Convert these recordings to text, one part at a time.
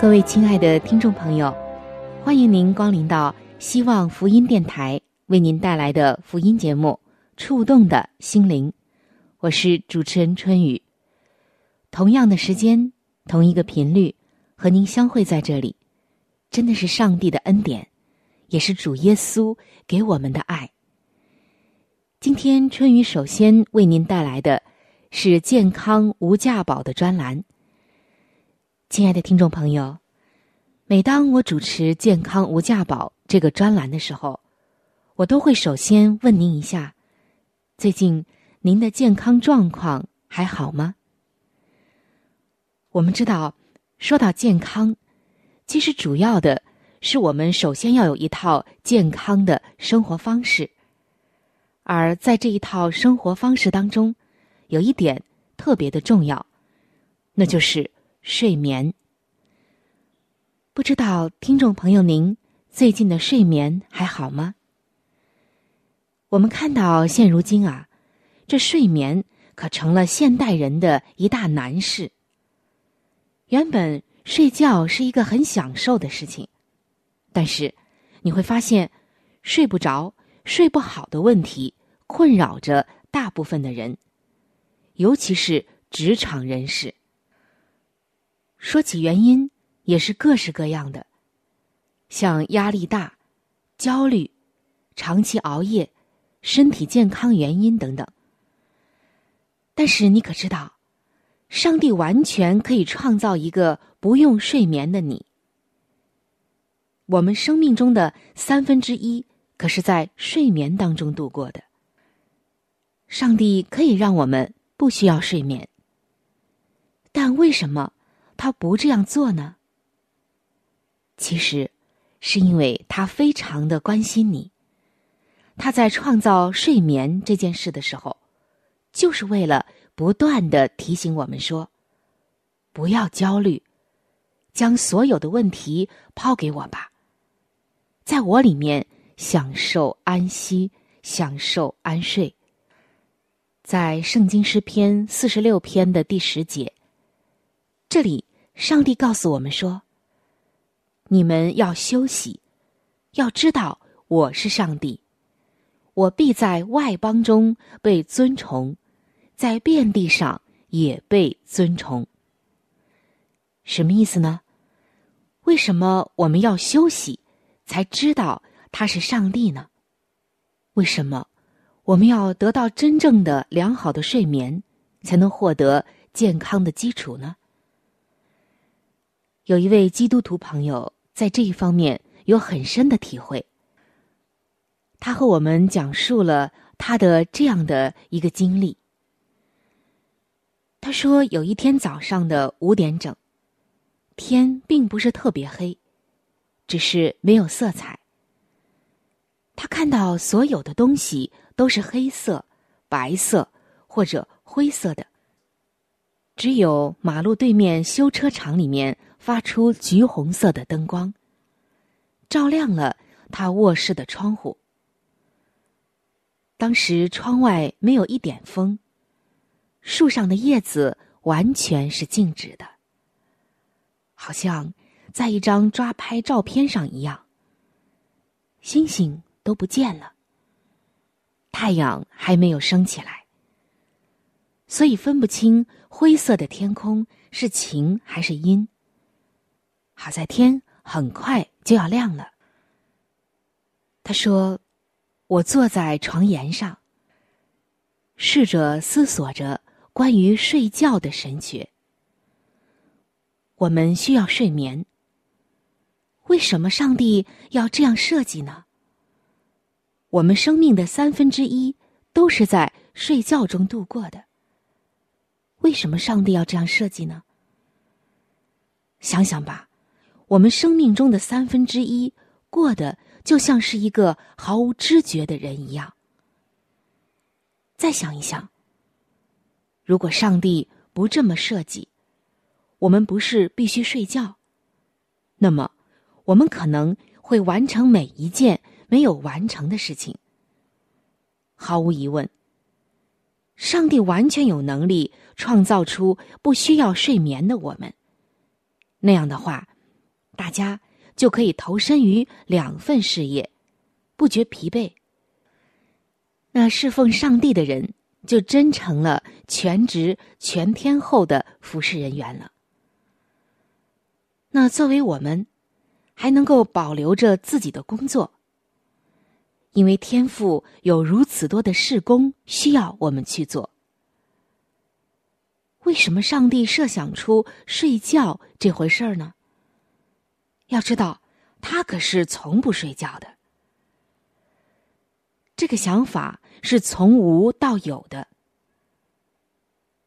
各位亲爱的听众朋友，欢迎您光临到希望福音电台为您带来的福音节目。触动的心灵，我是主持人春雨。同样的时间，同一个频率，和您相会在这里，真的是上帝的恩典，也是主耶稣给我们的爱。今天春雨首先为您带来的是健康无价宝的专栏。亲爱的听众朋友，每当我主持健康无价宝这个专栏的时候，我都会首先问您一下。最近您的健康状况还好吗？我们知道，说到健康，其实主要的是我们首先要有一套健康的生活方式，而在这一套生活方式当中，有一点特别的重要，那就是睡眠。不知道听众朋友您最近的睡眠还好吗？我们看到，现如今啊，这睡眠可成了现代人的一大难事。原本睡觉是一个很享受的事情，但是你会发现，睡不着、睡不好的问题困扰着大部分的人，尤其是职场人士。说起原因，也是各式各样的，像压力大、焦虑、长期熬夜。身体健康原因等等，但是你可知道，上帝完全可以创造一个不用睡眠的你。我们生命中的三分之一可是在睡眠当中度过的。上帝可以让我们不需要睡眠，但为什么他不这样做呢？其实，是因为他非常的关心你。他在创造睡眠这件事的时候，就是为了不断的提醒我们说：“不要焦虑，将所有的问题抛给我吧，在我里面享受安息，享受安睡。”在圣经诗篇四十六篇的第十节，这里上帝告诉我们说：“你们要休息，要知道我是上帝。”我必在外邦中被尊崇，在遍地上也被尊崇。什么意思呢？为什么我们要休息，才知道他是上帝呢？为什么我们要得到真正的良好的睡眠，才能获得健康的基础呢？有一位基督徒朋友在这一方面有很深的体会。他和我们讲述了他的这样的一个经历。他说，有一天早上的五点整，天并不是特别黑，只是没有色彩。他看到所有的东西都是黑色、白色或者灰色的，只有马路对面修车厂里面发出橘红色的灯光，照亮了他卧室的窗户。当时窗外没有一点风，树上的叶子完全是静止的，好像在一张抓拍照片上一样。星星都不见了，太阳还没有升起来，所以分不清灰色的天空是晴还是阴，好在天很快就要亮了。他说：“我坐在床沿上，试着思索着关于睡觉的神学。我们需要睡眠。为什么上帝要这样设计呢？我们生命的三分之一都是在睡觉中度过的。为什么上帝要这样设计呢？想想吧，我们生命中的三分之一过得。”就像是一个毫无知觉的人一样。再想一想，如果上帝不这么设计，我们不是必须睡觉，那么我们可能会完成每一件没有完成的事情。毫无疑问，上帝完全有能力创造出不需要睡眠的我们。那样的话，大家。就可以投身于两份事业，不觉疲惫。那侍奉上帝的人就真成了全职全天候的服侍人员了。那作为我们，还能够保留着自己的工作，因为天赋有如此多的事工需要我们去做。为什么上帝设想出睡觉这回事儿呢？要知道，他可是从不睡觉的。这个想法是从无到有的。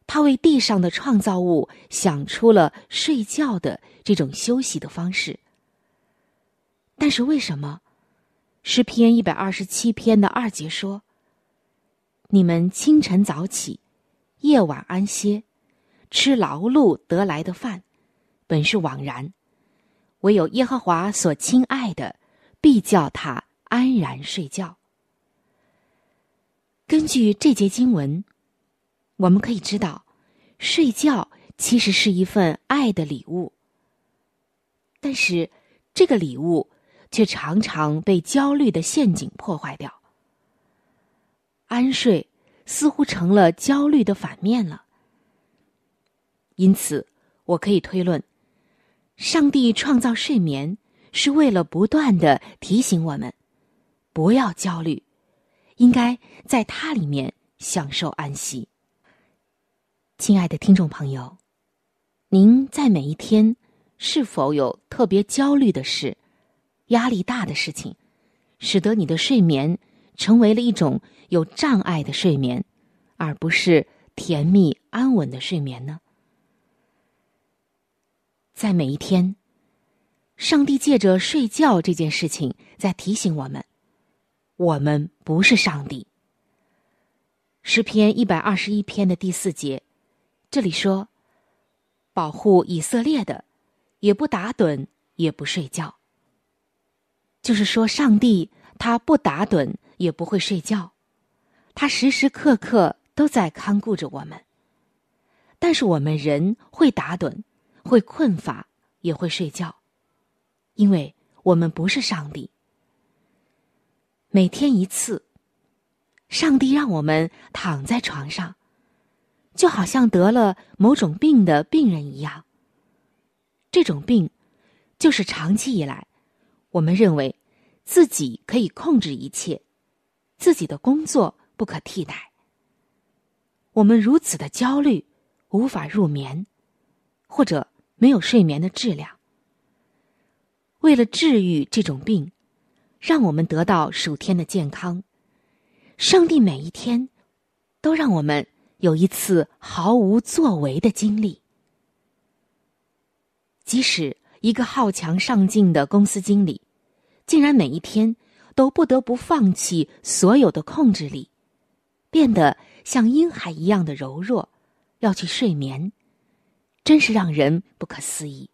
他为地上的创造物想出了睡觉的这种休息的方式。但是为什么诗篇一百二十七篇的二节说：“你们清晨早起，夜晚安歇，吃劳碌得来的饭，本是枉然。”唯有耶和华所亲爱的，必叫他安然睡觉。根据这节经文，我们可以知道，睡觉其实是一份爱的礼物。但是，这个礼物却常常被焦虑的陷阱破坏掉。安睡似乎成了焦虑的反面了。因此，我可以推论。上帝创造睡眠，是为了不断的提醒我们，不要焦虑，应该在它里面享受安息。亲爱的听众朋友，您在每一天是否有特别焦虑的事、压力大的事情，使得你的睡眠成为了一种有障碍的睡眠，而不是甜蜜安稳的睡眠呢？在每一天，上帝借着睡觉这件事情，在提醒我们：我们不是上帝。诗篇一百二十一篇的第四节，这里说：“保护以色列的，也不打盹，也不睡觉。”就是说，上帝他不打盹，也不会睡觉，他时时刻刻都在看顾着我们。但是我们人会打盹。会困乏，也会睡觉，因为我们不是上帝。每天一次，上帝让我们躺在床上，就好像得了某种病的病人一样。这种病，就是长期以来，我们认为自己可以控制一切，自己的工作不可替代。我们如此的焦虑，无法入眠，或者。没有睡眠的质量。为了治愈这种病，让我们得到暑天的健康，上帝每一天都让我们有一次毫无作为的经历。即使一个好强上进的公司经理，竟然每一天都不得不放弃所有的控制力，变得像婴孩一样的柔弱，要去睡眠。真是让人不可思议。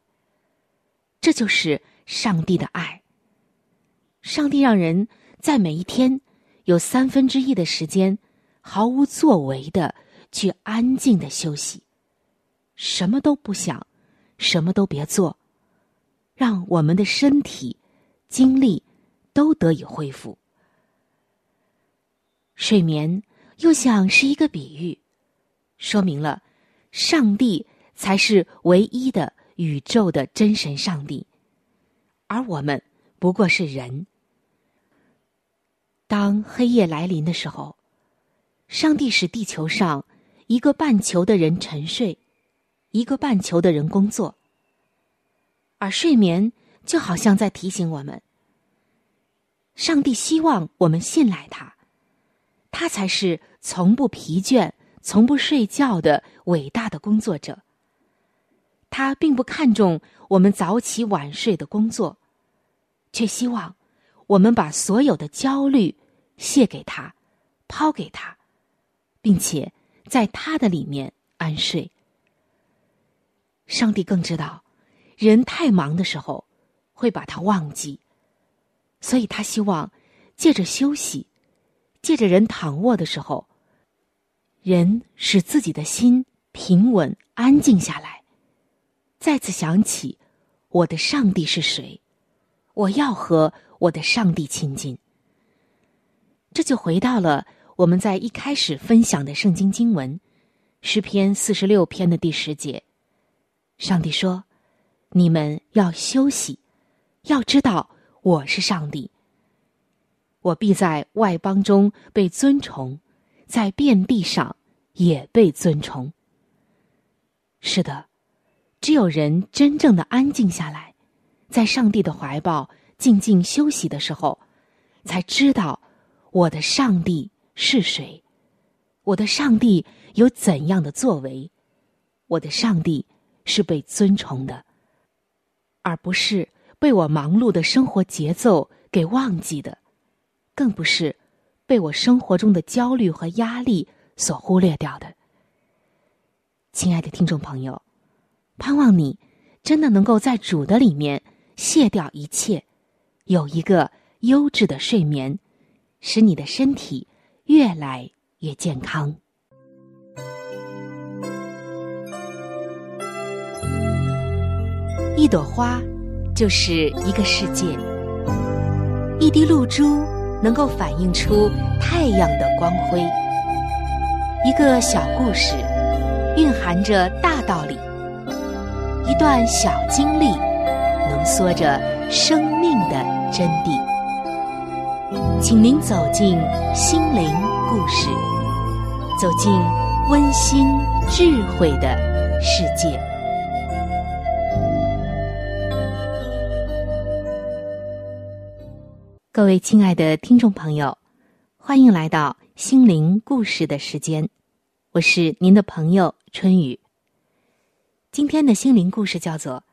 这就是上帝的爱。上帝让人在每一天有三分之一的时间毫无作为的去安静的休息，什么都不想，什么都别做，让我们的身体、精力都得以恢复。睡眠又像是一个比喻，说明了上帝。才是唯一的宇宙的真神上帝，而我们不过是人。当黑夜来临的时候，上帝使地球上一个半球的人沉睡，一个半球的人工作，而睡眠就好像在提醒我们：上帝希望我们信赖他，他才是从不疲倦、从不睡觉的伟大的工作者。他并不看重我们早起晚睡的工作，却希望我们把所有的焦虑卸给他，抛给他，并且在他的里面安睡。上帝更知道，人太忙的时候会把他忘记，所以他希望借着休息，借着人躺卧的时候，人使自己的心平稳安静下来。再次想起，我的上帝是谁？我要和我的上帝亲近。这就回到了我们在一开始分享的圣经经文，诗篇四十六篇的第十节。上帝说：“你们要休息，要知道我是上帝。我必在外邦中被尊崇，在遍地上也被尊崇。”是的。只有人真正的安静下来，在上帝的怀抱静静休息的时候，才知道我的上帝是谁，我的上帝有怎样的作为，我的上帝是被尊崇的，而不是被我忙碌的生活节奏给忘记的，更不是被我生活中的焦虑和压力所忽略掉的。亲爱的听众朋友。盼望你真的能够在主的里面卸掉一切，有一个优质的睡眠，使你的身体越来越健康。一朵花就是一个世界，一滴露珠能够反映出太阳的光辉，一个小故事蕴含着大道。段小经历，浓缩着生命的真谛。请您走进心灵故事，走进温馨智慧的世界。各位亲爱的听众朋友，欢迎来到心灵故事的时间，我是您的朋友春雨。今天的心灵故事叫做《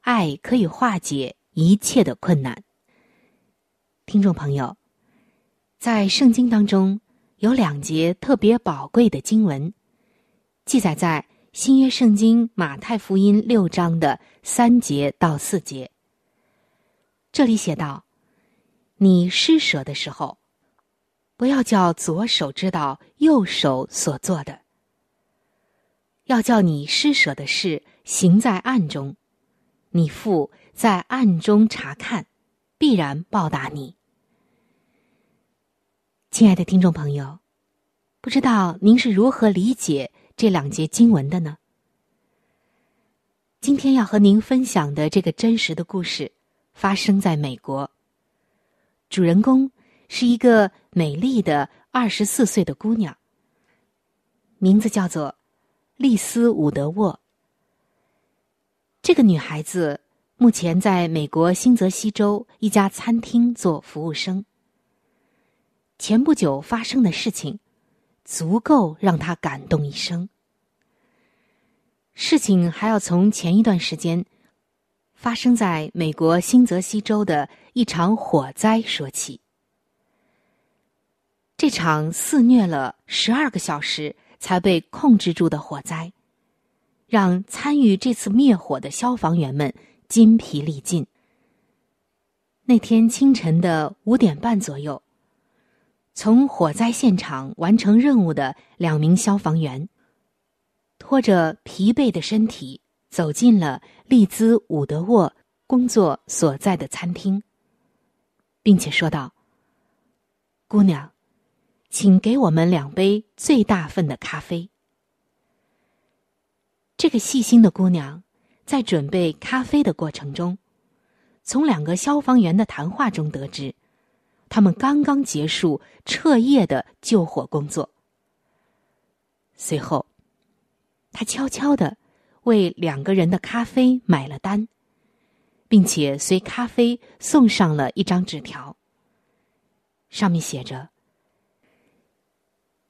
爱可以化解一切的困难》。听众朋友，在圣经当中有两节特别宝贵的经文，记载在新约圣经马太福音六章的三节到四节。这里写道：“你施舍的时候，不要叫左手知道右手所做的。”要叫你施舍的事行在暗中，你父在暗中查看，必然报答你。亲爱的听众朋友，不知道您是如何理解这两节经文的呢？今天要和您分享的这个真实的故事，发生在美国。主人公是一个美丽的二十四岁的姑娘，名字叫做。丽丝·伍德沃，这个女孩子目前在美国新泽西州一家餐厅做服务生。前不久发生的事情，足够让她感动一生。事情还要从前一段时间发生在美国新泽西州的一场火灾说起。这场肆虐了十二个小时。才被控制住的火灾，让参与这次灭火的消防员们筋疲力尽。那天清晨的五点半左右，从火灾现场完成任务的两名消防员，拖着疲惫的身体走进了利兹·伍德沃工作所在的餐厅，并且说道：“姑娘。”请给我们两杯最大份的咖啡。这个细心的姑娘，在准备咖啡的过程中，从两个消防员的谈话中得知，他们刚刚结束彻夜的救火工作。随后，他悄悄的为两个人的咖啡买了单，并且随咖啡送上了一张纸条，上面写着：“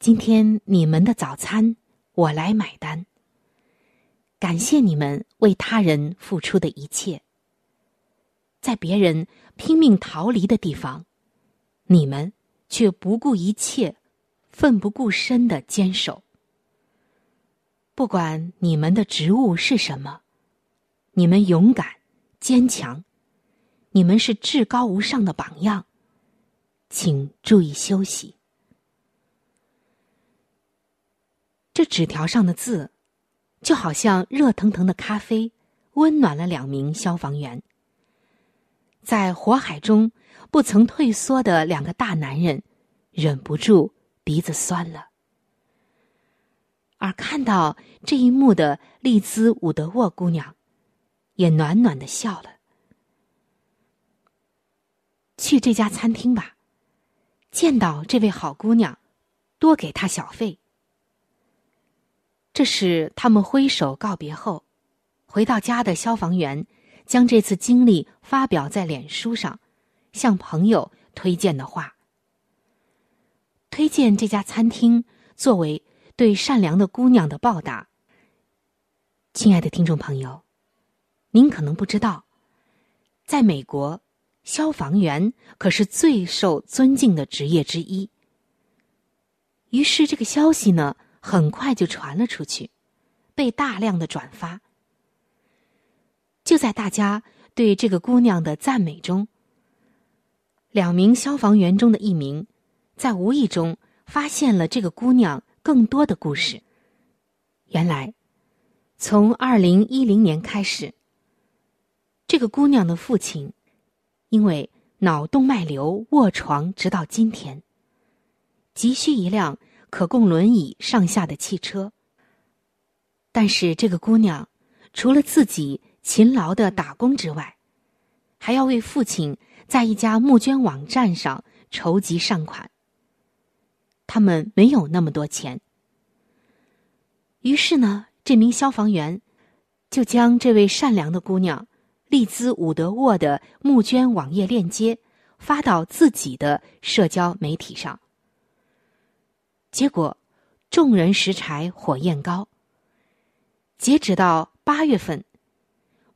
今天你们的早餐我来买单。”感谢你们为他人付出的一切，在别人拼命逃离的地方，你们却不顾一切、奋不顾身的坚守。不管你们的职务是什么，你们勇敢、坚强，你们是至高无上的榜样。请注意休息。这纸条上的字。就好像热腾腾的咖啡，温暖了两名消防员。在火海中不曾退缩的两个大男人，忍不住鼻子酸了。而看到这一幕的丽兹伍德沃姑娘，也暖暖的笑了。去这家餐厅吧，见到这位好姑娘，多给她小费。这是他们挥手告别后，回到家的消防员将这次经历发表在脸书上，向朋友推荐的话。推荐这家餐厅作为对善良的姑娘的报答。亲爱的听众朋友，您可能不知道，在美国，消防员可是最受尊敬的职业之一。于是这个消息呢？很快就传了出去，被大量的转发。就在大家对这个姑娘的赞美中，两名消防员中的一名，在无意中发现了这个姑娘更多的故事。原来，从二零一零年开始，这个姑娘的父亲因为脑动脉瘤卧床，直到今天，急需一辆。可供轮椅上下的汽车。但是这个姑娘，除了自己勤劳的打工之外，还要为父亲在一家募捐网站上筹集善款。他们没有那么多钱，于是呢，这名消防员就将这位善良的姑娘利兹伍德沃的募捐网页链接发到自己的社交媒体上。结果，众人拾柴火焰高。截止到八月份，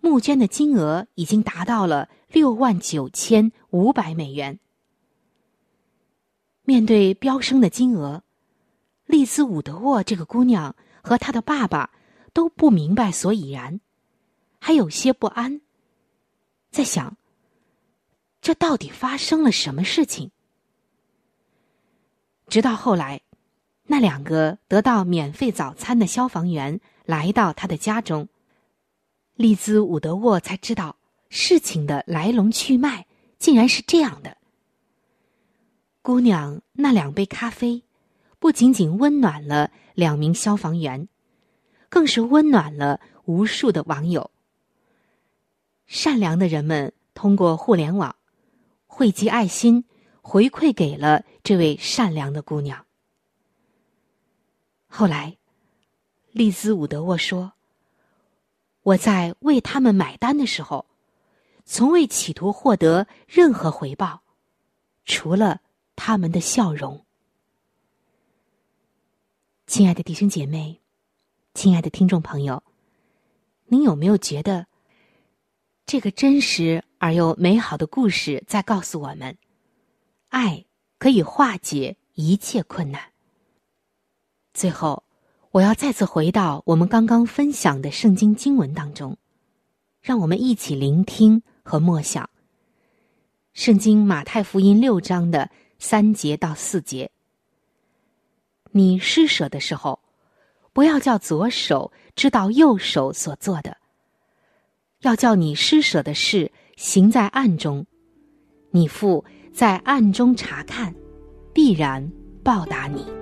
募捐的金额已经达到了六万九千五百美元。面对飙升的金额，丽兹伍德沃这个姑娘和她的爸爸都不明白所以然，还有些不安，在想：这到底发生了什么事情？直到后来。那两个得到免费早餐的消防员来到他的家中，利兹伍德沃才知道事情的来龙去脉，竟然是这样的。姑娘那两杯咖啡，不仅仅温暖了两名消防员，更是温暖了无数的网友。善良的人们通过互联网汇集爱心，回馈给了这位善良的姑娘。后来，利兹伍德沃说：“我在为他们买单的时候，从未企图获得任何回报，除了他们的笑容。”亲爱的弟兄姐妹，亲爱的听众朋友，您有没有觉得，这个真实而又美好的故事在告诉我们，爱可以化解一切困难？最后，我要再次回到我们刚刚分享的圣经经文当中，让我们一起聆听和默想。圣经马太福音六章的三节到四节：你施舍的时候，不要叫左手知道右手所做的，要叫你施舍的事行在暗中，你父在暗中查看，必然报答你。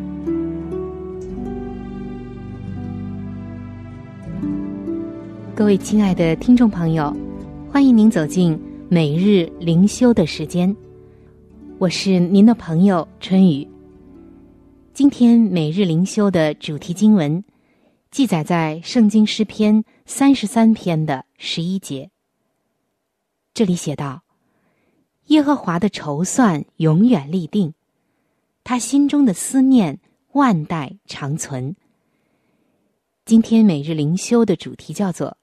各位亲爱的听众朋友，欢迎您走进每日灵修的时间。我是您的朋友春雨。今天每日灵修的主题经文记载在圣经诗篇三十三篇的十一节。这里写道：“耶和华的筹算永远立定，他心中的思念万代长存。”今天每日灵修的主题叫做。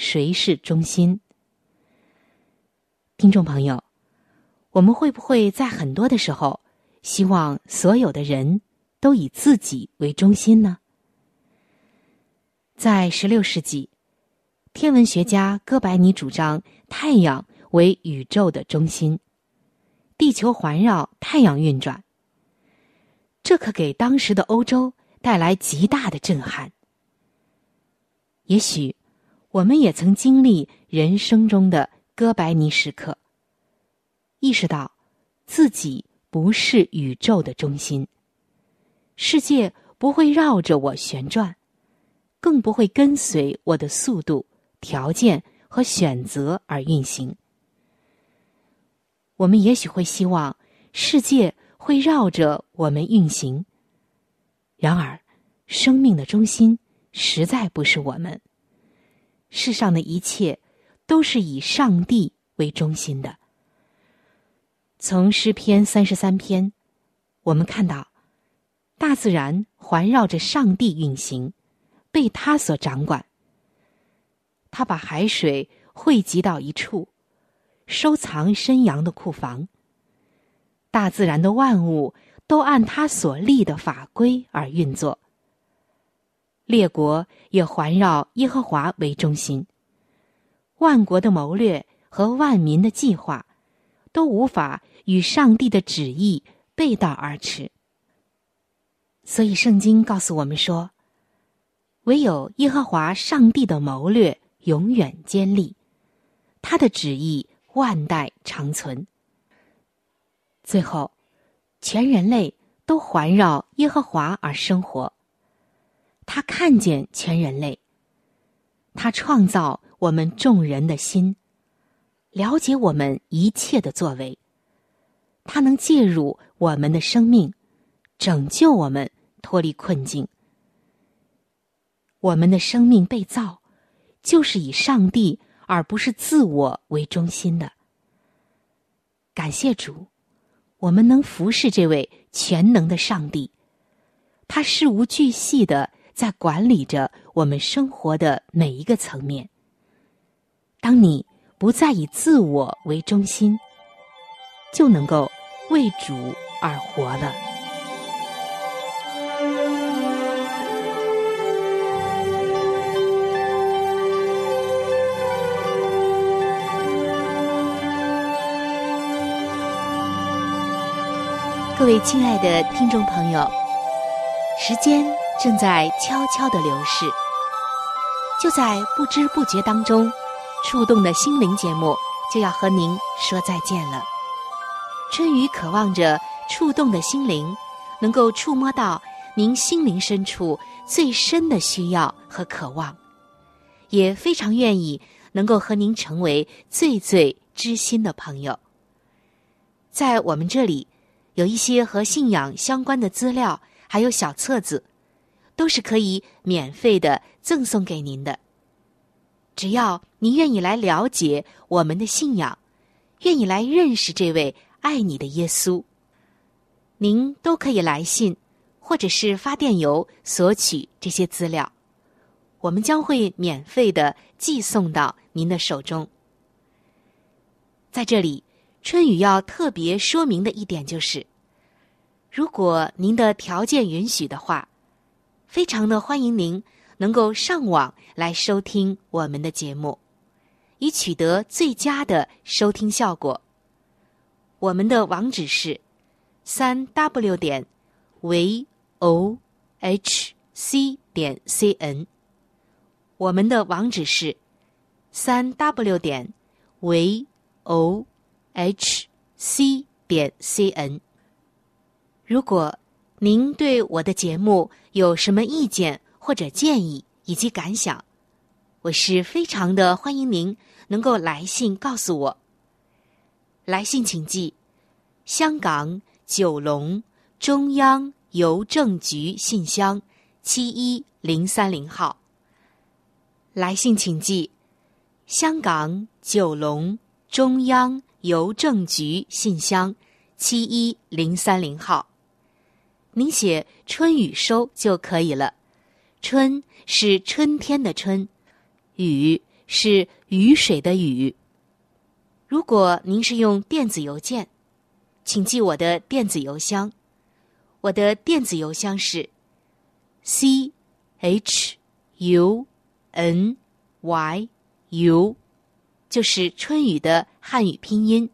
谁是中心？听众朋友，我们会不会在很多的时候，希望所有的人都以自己为中心呢？在十六世纪，天文学家哥白尼主张太阳为宇宙的中心，地球环绕太阳运转。这可给当时的欧洲带来极大的震撼。也许。我们也曾经历人生中的哥白尼时刻，意识到自己不是宇宙的中心，世界不会绕着我旋转，更不会跟随我的速度、条件和选择而运行。我们也许会希望世界会绕着我们运行，然而，生命的中心实在不是我们。世上的一切都是以上帝为中心的。从诗篇三十三篇，我们看到，大自然环绕着上帝运行，被他所掌管。他把海水汇集到一处，收藏深洋的库房。大自然的万物都按他所立的法规而运作。列国也环绕耶和华为中心，万国的谋略和万民的计划，都无法与上帝的旨意背道而驰。所以，圣经告诉我们说：“唯有耶和华上帝的谋略永远坚立，他的旨意万代长存。”最后，全人类都环绕耶和华而生活。他看见全人类，他创造我们众人的心，了解我们一切的作为。他能介入我们的生命，拯救我们脱离困境。我们的生命被造，就是以上帝而不是自我为中心的。感谢主，我们能服侍这位全能的上帝，他事无巨细的。在管理着我们生活的每一个层面。当你不再以自我为中心，就能够为主而活了。各位亲爱的听众朋友，时间。正在悄悄的流逝，就在不知不觉当中，触动的心灵节目就要和您说再见了。春雨渴望着触动的心灵，能够触摸到您心灵深处最深的需要和渴望，也非常愿意能够和您成为最最知心的朋友。在我们这里，有一些和信仰相关的资料，还有小册子。都是可以免费的赠送给您的。只要您愿意来了解我们的信仰，愿意来认识这位爱你的耶稣，您都可以来信或者是发电邮索取这些资料，我们将会免费的寄送到您的手中。在这里，春雨要特别说明的一点就是，如果您的条件允许的话，非常的欢迎您。能够上网来收听我们的节目，以取得最佳的收听效果。我们的网址是三 w 点 v o h c 点 c n。我们的网址是三 w 点 v o h c 点 c n。如果您对我的节目有什么意见，或者建议以及感想，我是非常的欢迎您能够来信告诉我。来信请寄：香港九龙中央邮政局信箱七一零三零号。来信请寄：香港九龙中央邮政局信箱七一零三零号。您写“春雨收”就可以了。春是春天的春，雨是雨水的雨。如果您是用电子邮件，请记我的电子邮箱。我的电子邮箱是 c h u n y u，就是春雨的汉语拼音。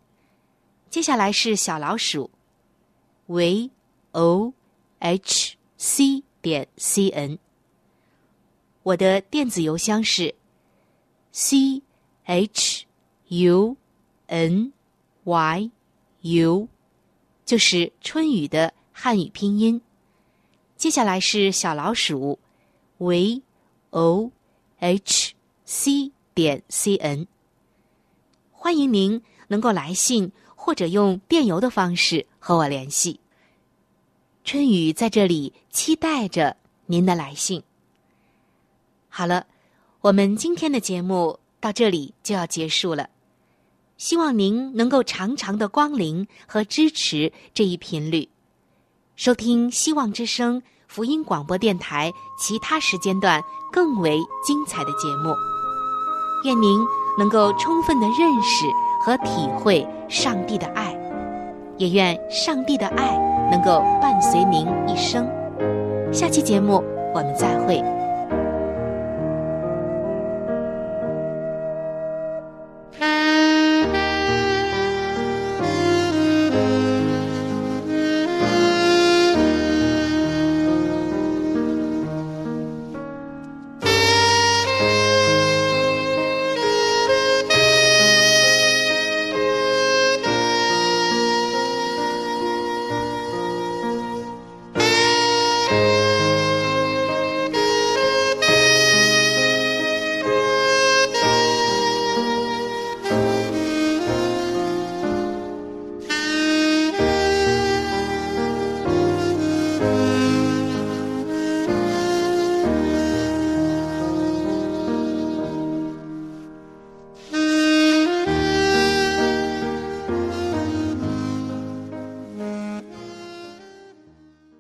接下来是小老鼠 v o h c 点 c n。我的电子邮箱是 c h u n y u，就是春雨的汉语拼音。接下来是小老鼠 v o h c 点 c n。欢迎您能够来信或者用电邮的方式和我联系。春雨在这里期待着您的来信。好了，我们今天的节目到这里就要结束了。希望您能够常常的光临和支持这一频率，收听希望之声福音广播电台其他时间段更为精彩的节目。愿您能够充分的认识和体会上帝的爱，也愿上帝的爱能够伴随您一生。下期节目我们再会。